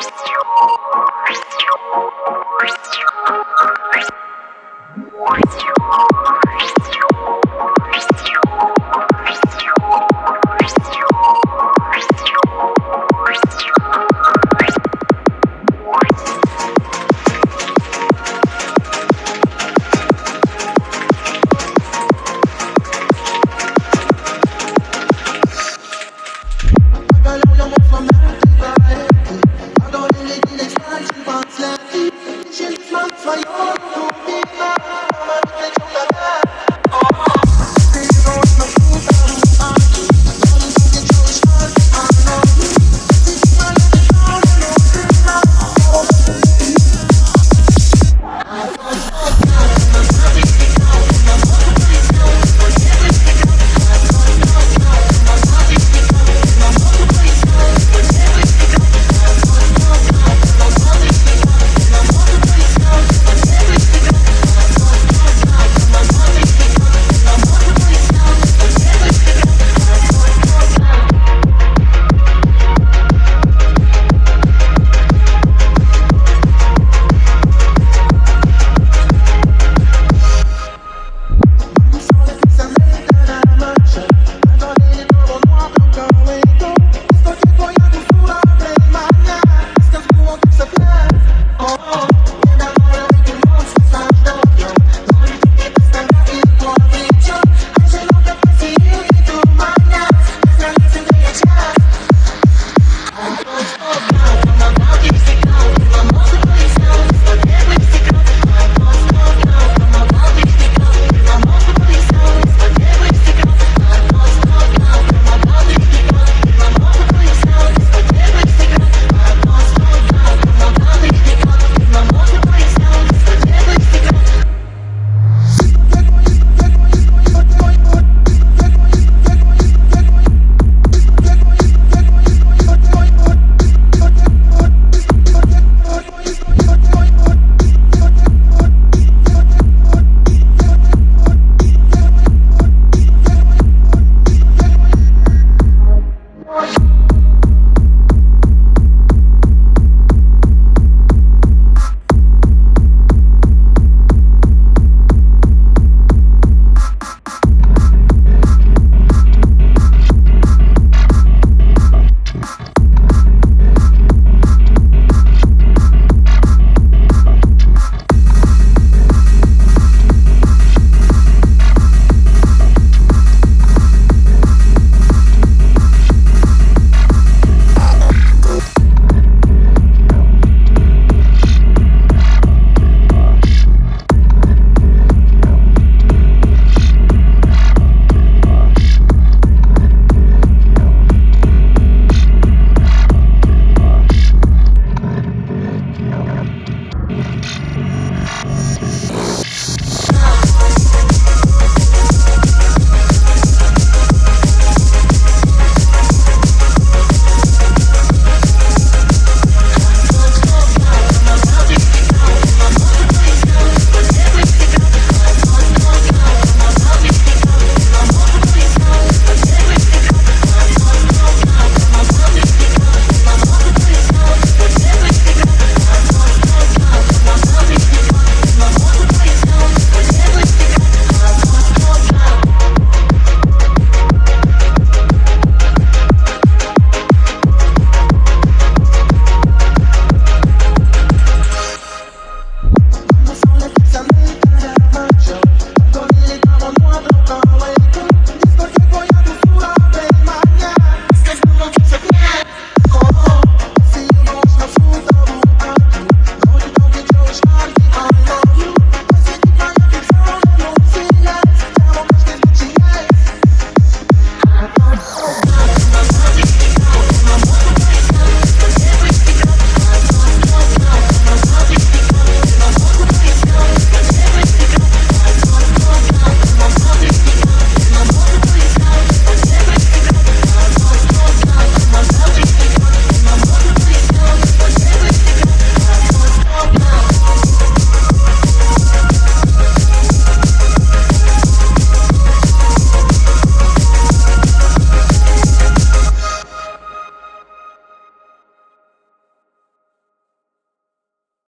Bye. Thank you.